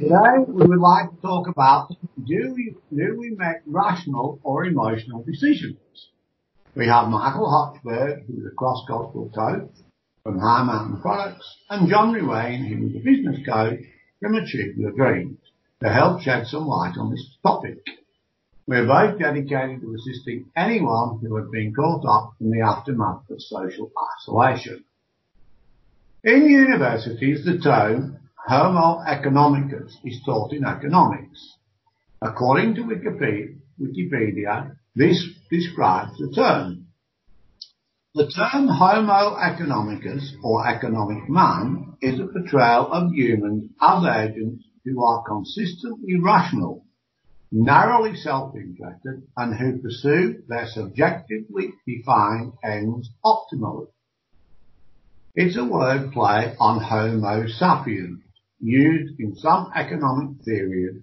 Today we would like to talk about do we, do we make rational or emotional decisions? We have Michael Hochberg, who is a cross-cultural coach from High Mountain Products, and John Ruane, who is a business coach from Achieve Your Dreams, to help shed some light on this topic. We're both dedicated to assisting anyone who has been caught up in the aftermath of social isolation. In universities, the term Homo economicus is taught in economics. According to Wikipedia, this describes the term. The term Homo economicus or economic man is a portrayal of humans as agents who are consistently rational narrowly self-interested and who pursue their subjectively defined ends optimally. It's a word play on Homo sapiens, used in some economic theory,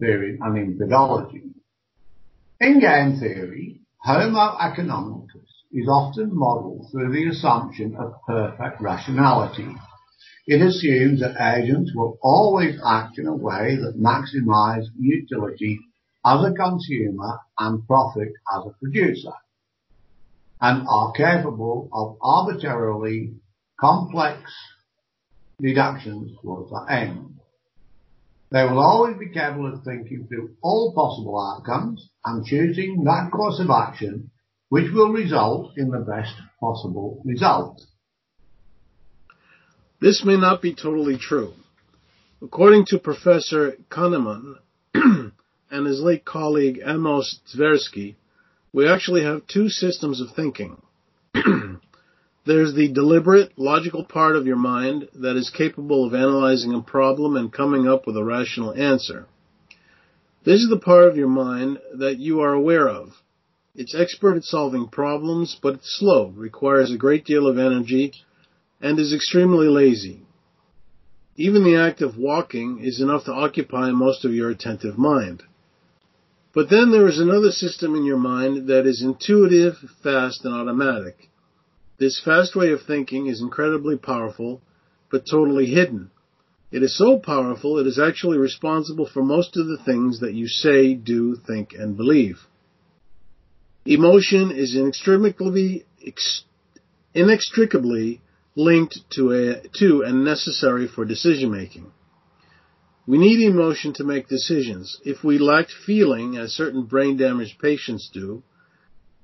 in pedagogy. In game theory, Homo economicus is often modeled through the assumption of perfect rationality it assumes that agents will always act in a way that maximize utility as a consumer and profit as a producer, and are capable of arbitrarily complex deductions towards that end. They will always be capable of thinking through all possible outcomes and choosing that course of action which will result in the best possible result. This may not be totally true. According to Professor Kahneman and his late colleague Amos Tversky, we actually have two systems of thinking. There's the deliberate, logical part of your mind that is capable of analyzing a problem and coming up with a rational answer. This is the part of your mind that you are aware of. It's expert at solving problems, but it's slow, requires a great deal of energy, and is extremely lazy. Even the act of walking is enough to occupy most of your attentive mind. But then there is another system in your mind that is intuitive, fast, and automatic. This fast way of thinking is incredibly powerful, but totally hidden. It is so powerful it is actually responsible for most of the things that you say, do, think, and believe. Emotion is inextricably, inextricably linked to, a, to and necessary for decision making. We need emotion to make decisions. If we lacked feeling, as certain brain damaged patients do,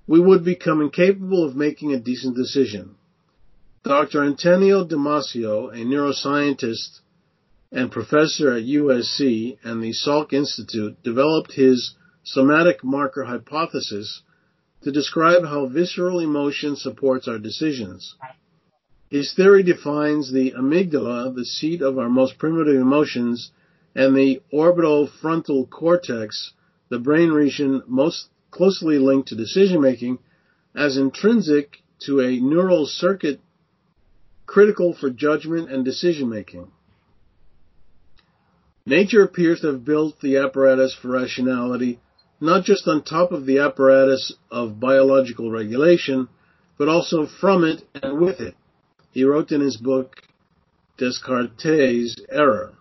we would become incapable of making a decent decision. Dr. Antonio Damasio, a neuroscientist and professor at USC and the Salk Institute, developed his somatic marker hypothesis to describe how visceral emotion supports our decisions. His theory defines the amygdala, the seat of our most primitive emotions, and the orbitofrontal cortex, the brain region most closely linked to decision making, as intrinsic to a neural circuit critical for judgment and decision making. Nature appears to have built the apparatus for rationality not just on top of the apparatus of biological regulation, but also from it and with it. He wrote in his book, Descartes' Error.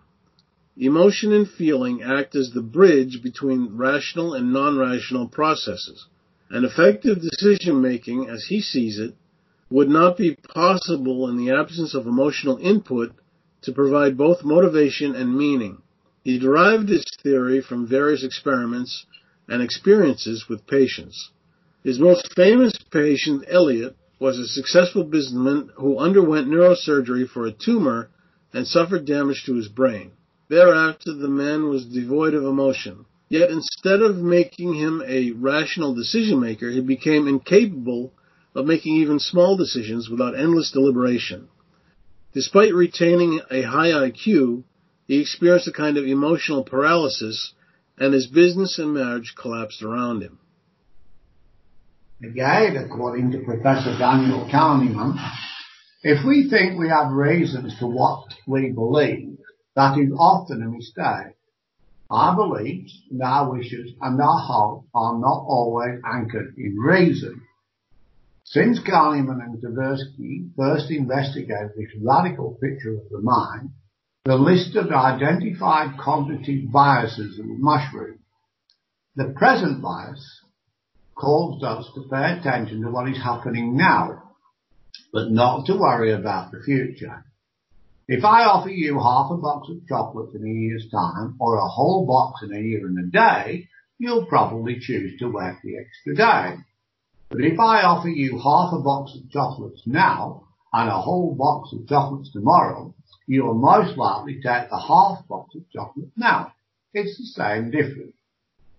Emotion and feeling act as the bridge between rational and non-rational processes. And effective decision making, as he sees it, would not be possible in the absence of emotional input to provide both motivation and meaning. He derived his theory from various experiments and experiences with patients. His most famous patient, Elliot, was a successful businessman who underwent neurosurgery for a tumor and suffered damage to his brain. Thereafter, the man was devoid of emotion. Yet instead of making him a rational decision maker, he became incapable of making even small decisions without endless deliberation. Despite retaining a high IQ, he experienced a kind of emotional paralysis and his business and marriage collapsed around him. Again, according to Professor Daniel Kahneman, if we think we have reasons for what we believe, that is often a mistake. Our beliefs and our wishes and our hopes are not always anchored in reason. Since Kahneman and Tversky first investigated this radical picture of the mind, the list of identified cognitive biases of the mushroom. The present bias calls us to pay attention to what is happening now, but not to worry about the future. If I offer you half a box of chocolates in a year's time, or a whole box in a year and a day, you'll probably choose to wait the extra day. But if I offer you half a box of chocolates now, and a whole box of chocolates tomorrow, you'll most likely take the half box of chocolates now. It's the same difference.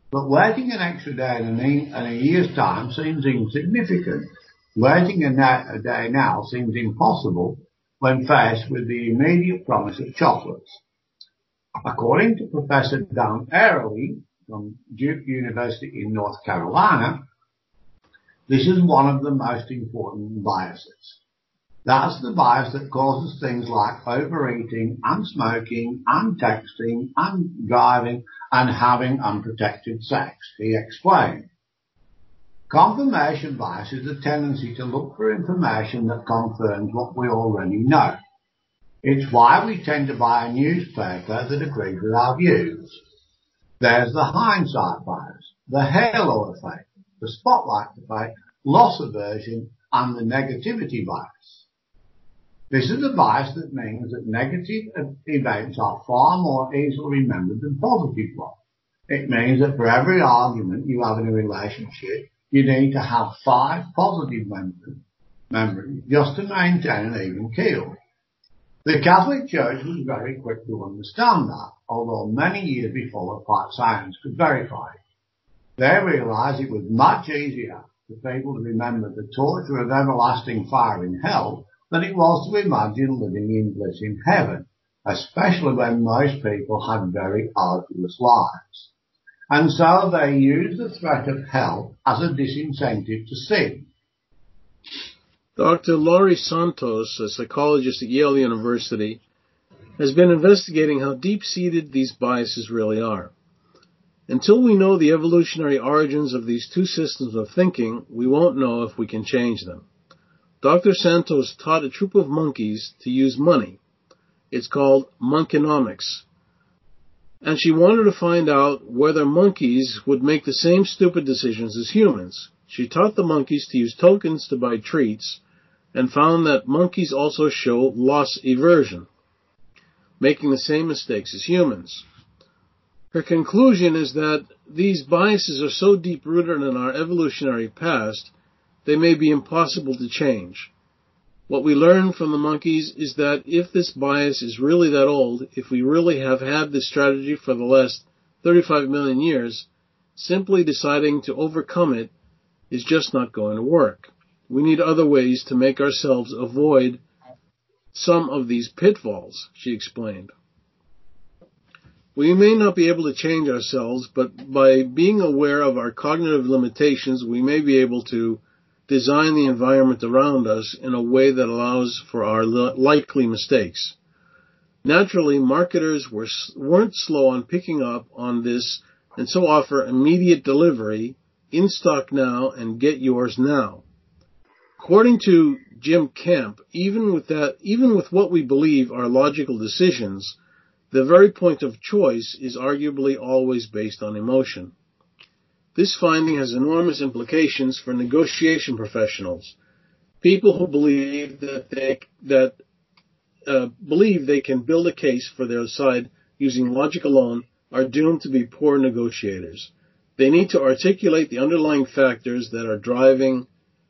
But waiting an extra day in a, year's time seems insignificant. Waiting a, a day now seems impossible when faced with the immediate promise of chocolates. According to Professor Dan Ariely from Duke University in North Carolina, this is one of the most important biases. That's the bias that causes things like overeating and smoking and texting and driving and having unprotected sex, he explained. Confirmation bias is a tendency to look for information that confirms what we already know. It's why we tend to buy a newspaper that agrees with our views. There's the hindsight bias, the halo effect, the spotlight effect, loss aversion, and the negativity bias. This is a bias that means that negative events are far more easily remembered than positive ones. It means that for every argument you have in a relationship, you need to have five positive memories just to maintain an even keel. The Catholic Church was very quick to understand that, although many years before applied science could verify it. They realized it was much easier for people to remember the torture of everlasting fire in hell than it was to imagine living in bliss in heaven, especially when most people had very arduous lives. And so they use the threat of hell as a disincentive to sin. Dr. Laurie Santos, a psychologist at Yale University, has been investigating how deep-seated these biases really are. Until we know the evolutionary origins of these two systems of thinking, we won't know if we can change them. Dr. Santos taught a troop of monkeys to use money. It's called monkeynomics. And she wanted to find out whether monkeys would make the same stupid decisions as humans. She taught the monkeys to use tokens to buy treats and found that monkeys also show loss aversion, making the same mistakes as humans. Her conclusion is that these biases are so deep rooted in our evolutionary past they may be impossible to change. What we learn from the monkeys is that if this bias is really that old, if we really have had this strategy for the last 35 million years, simply deciding to overcome it is just not going to work. We need other ways to make ourselves avoid some of these pitfalls, she explained. We may not be able to change ourselves, but by being aware of our cognitive limitations, we may be able to design the environment around us in a way that allows for our likely mistakes. Naturally, marketers were, weren't slow on picking up on this and so offer immediate delivery, in stock now, and get yours now. According to Jim Kemp, even with that, even with what we believe are logical decisions, the very point of choice is arguably always based on emotion. This finding has enormous implications for negotiation professionals, people who believe that they that uh, believe they can build a case for their side using logic alone are doomed to be poor negotiators. They need to articulate the underlying factors that are driving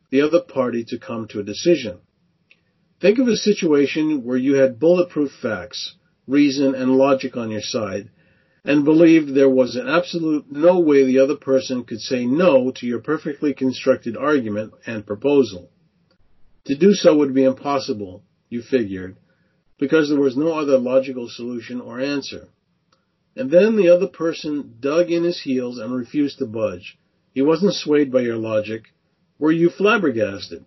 the other party to come to a decision. Think of a situation where you had bulletproof facts, reason, and logic on your side, and believed there was an absolute no way the other person could say no to your perfectly constructed argument and proposal. To do so would be impossible, you figured, because there was no other logical solution or answer. And then the other person dug in his heels and refused to budge. He wasn't swayed by your logic. Were you flabbergasted?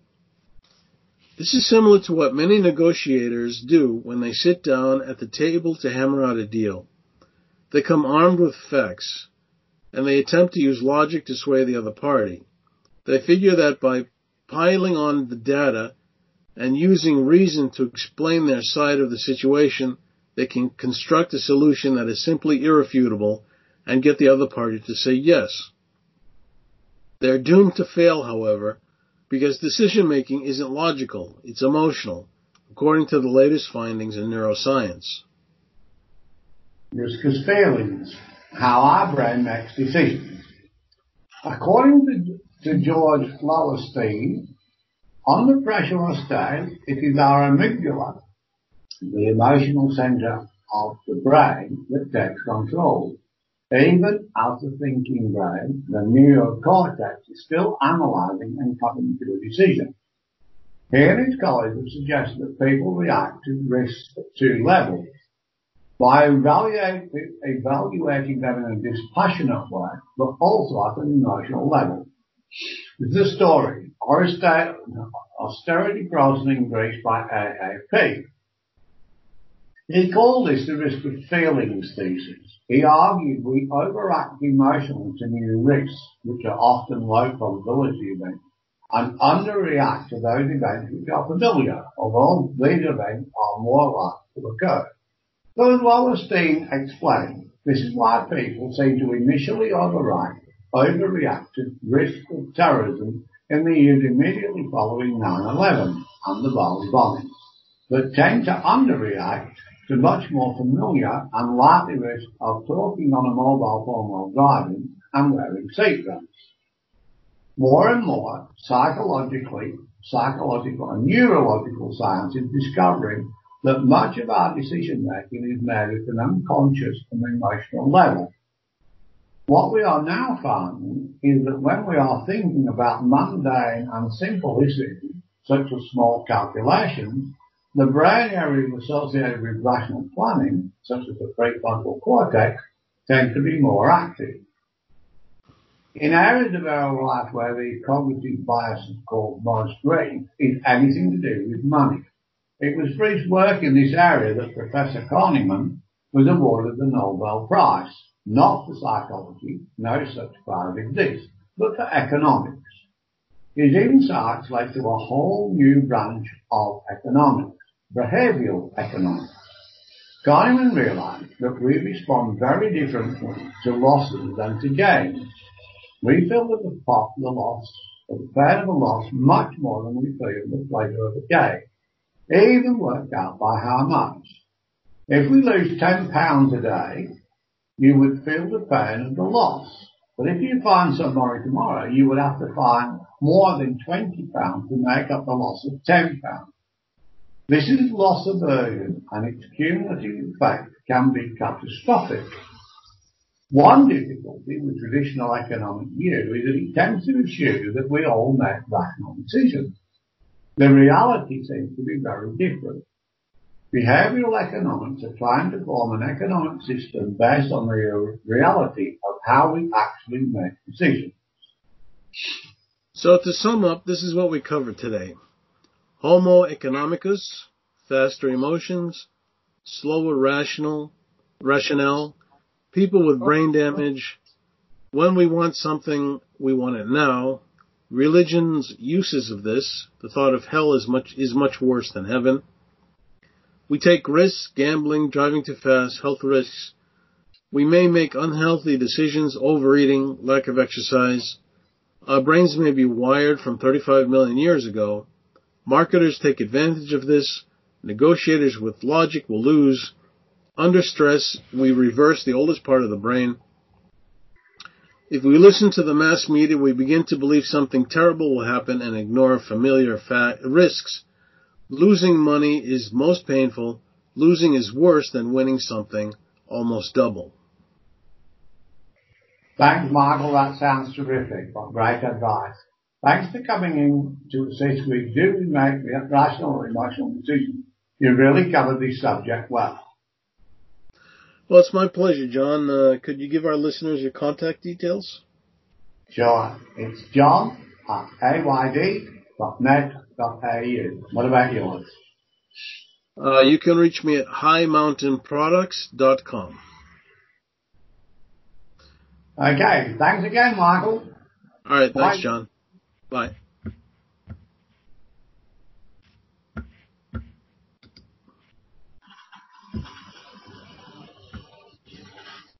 This is similar to what many negotiators do when they sit down at the table to hammer out a deal. They come armed with facts, and they attempt to use logic to sway the other party. They figure that by piling on the data and using reason to explain their side of the situation, they can construct a solution that is simply irrefutable and get the other party to say yes. They're doomed to fail, however, because decision making isn't logical, it's emotional, according to the latest findings in neuroscience. Risk as feelings, how our brain makes decisions. According to, to George Loewenstein, under pressure or state, it is our amygdala, the emotional center of the brain, that takes control. Even after thinking brain, the neocortex is still analyzing and coming to a decision. He and his colleagues have suggested that people react to risks at two levels. By evaluating, them in a dispassionate way, but also at an emotional level. This is a story. Austerity frozen in Greece by AAP. He called this the risk of feelings thesis. He argued we overact emotionally to new risks, which are often low probability events, and underreact to those events which are familiar, although these events are more likely to occur. As Wallerstein explained, this is why people seem to initially overreact to risk of terrorism in the years immediately following 9-11 and the Bali bombings, but tend to underreact to much more familiar and likely risk of talking on a mobile phone while driving and wearing seatbelts. More and more, psychologically, psychological and neurological science is discovering that much of our decision making is made at an unconscious and emotional level. What we are now finding is that when we are thinking about mundane and simple issues, such as small calculations, the brain areas associated with rational planning, such as the prefrontal cortex, tend to be more active. In areas of our life where the cognitive bias is called most great is anything to do with money. It was for his work in this area that Professor Kahneman was awarded the Nobel Prize, not for psychology, no such prize exists, but for economics. His insights led to a whole new branch of economics behavioral economics. Kahneman realized that we respond very differently to losses than to gains. We feel the the loss, the pain of a loss much more than we feel the pleasure of a gain. Even worked out by how much. If we lose ten pounds a day, you would feel the pain of the loss. But if you find some money tomorrow, you would have to find more than twenty pounds to make up the loss of ten pounds. This is loss aversion and its cumulative effect can be catastrophic. One difficulty with traditional economic view is that it tends to assume that we all make rational decisions. The reality seems to be very different. Behavioral economics are trying to form an economic system based on the reality of how we actually make decisions. So to sum up, this is what we covered today. Homo economicus, faster emotions, slower rational, rationale, people with brain damage, when we want something, we want it now, religion's uses of this, the thought of hell is much, is much worse than heaven. We take risks, gambling, driving too fast, health risks. We may make unhealthy decisions, overeating, lack of exercise. Our brains may be wired from 35 million years ago, Marketers take advantage of this. Negotiators with logic will lose. Under stress, we reverse the oldest part of the brain. If we listen to the mass media, we begin to believe something terrible will happen and ignore familiar risks. Losing money is most painful. Losing is worse than winning something, almost double. Thanks, Michael. That sounds terrific. What Great advice. Thanks for coming in to assist with do make rational emotional decisions. You really covered this subject well. Well, it's my pleasure, John. Uh, could you give our listeners your contact details? Sure. It's john at ayd.net.au. What about yours? Uh, you can reach me at highmountainproducts.com. Okay. Thanks again, Michael. All right. Thanks, John. Bye.